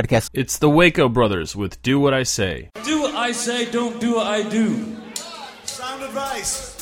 podcast. It's the Waco Brothers with Do What I Say. Do what I say, don't do what I do. Sound advice.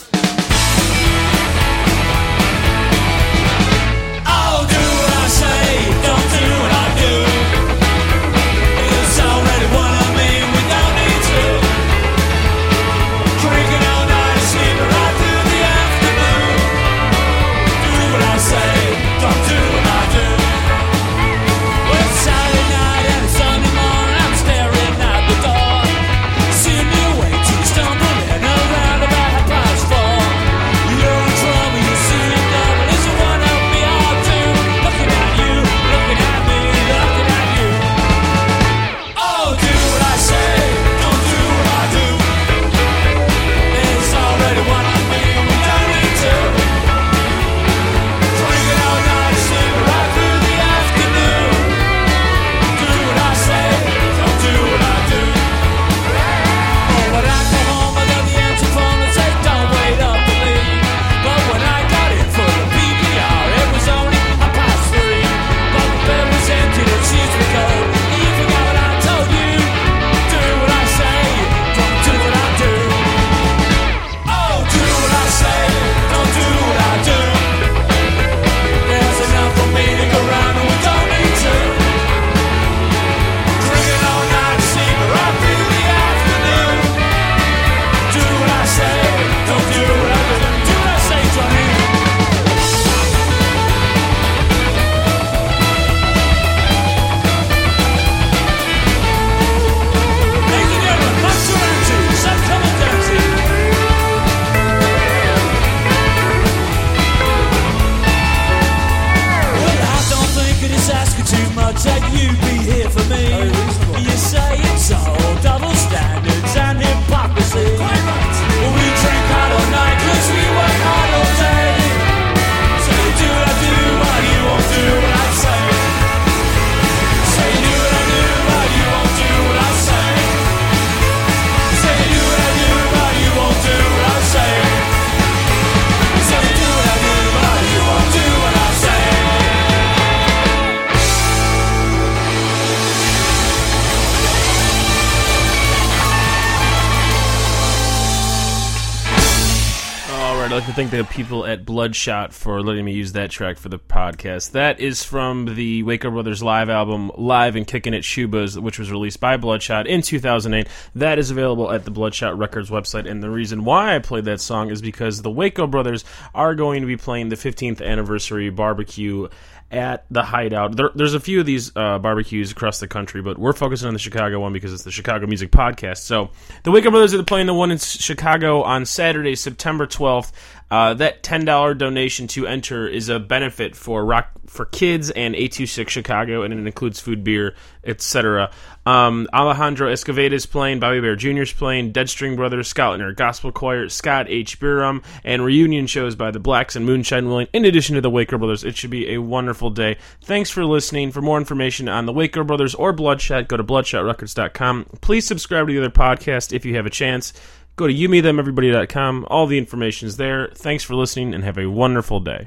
I'd like to thank the people at Bloodshot for letting me use that track for the podcast. That is from the Waco Brothers live album, Live and Kicking at Schubas, which was released by Bloodshot in 2008. That is available at the Bloodshot Records website. And the reason why I played that song is because the Waco Brothers are going to be playing the 15th anniversary barbecue at the Hideout. There, there's a few of these uh, barbecues across the country, but we're focusing on the Chicago one because it's the Chicago Music Podcast. So the Waco Brothers are playing the one in Chicago on Saturday, September 12th. Uh, that ten dollar donation to enter is a benefit for Rock for Kids and 826 Chicago, and it includes food, beer, etc. Um, Alejandro Escovedo is playing, Bobby Bare Jr. is playing, Deadstring Brothers, Scotland Yard Gospel Choir, Scott H. Biram, and reunion shows by the Blacks and Moonshine Willy, in addition to the Waco Brothers. It should be a wonderful day. Thanks for listening. For more information on the Waco Brothers or Bloodshot, go to bloodshotrecords.com. Please subscribe to the other podcast if you have a chance. Go to youmethemeverybody.com. All the information is there. Thanks for listening and have a wonderful day.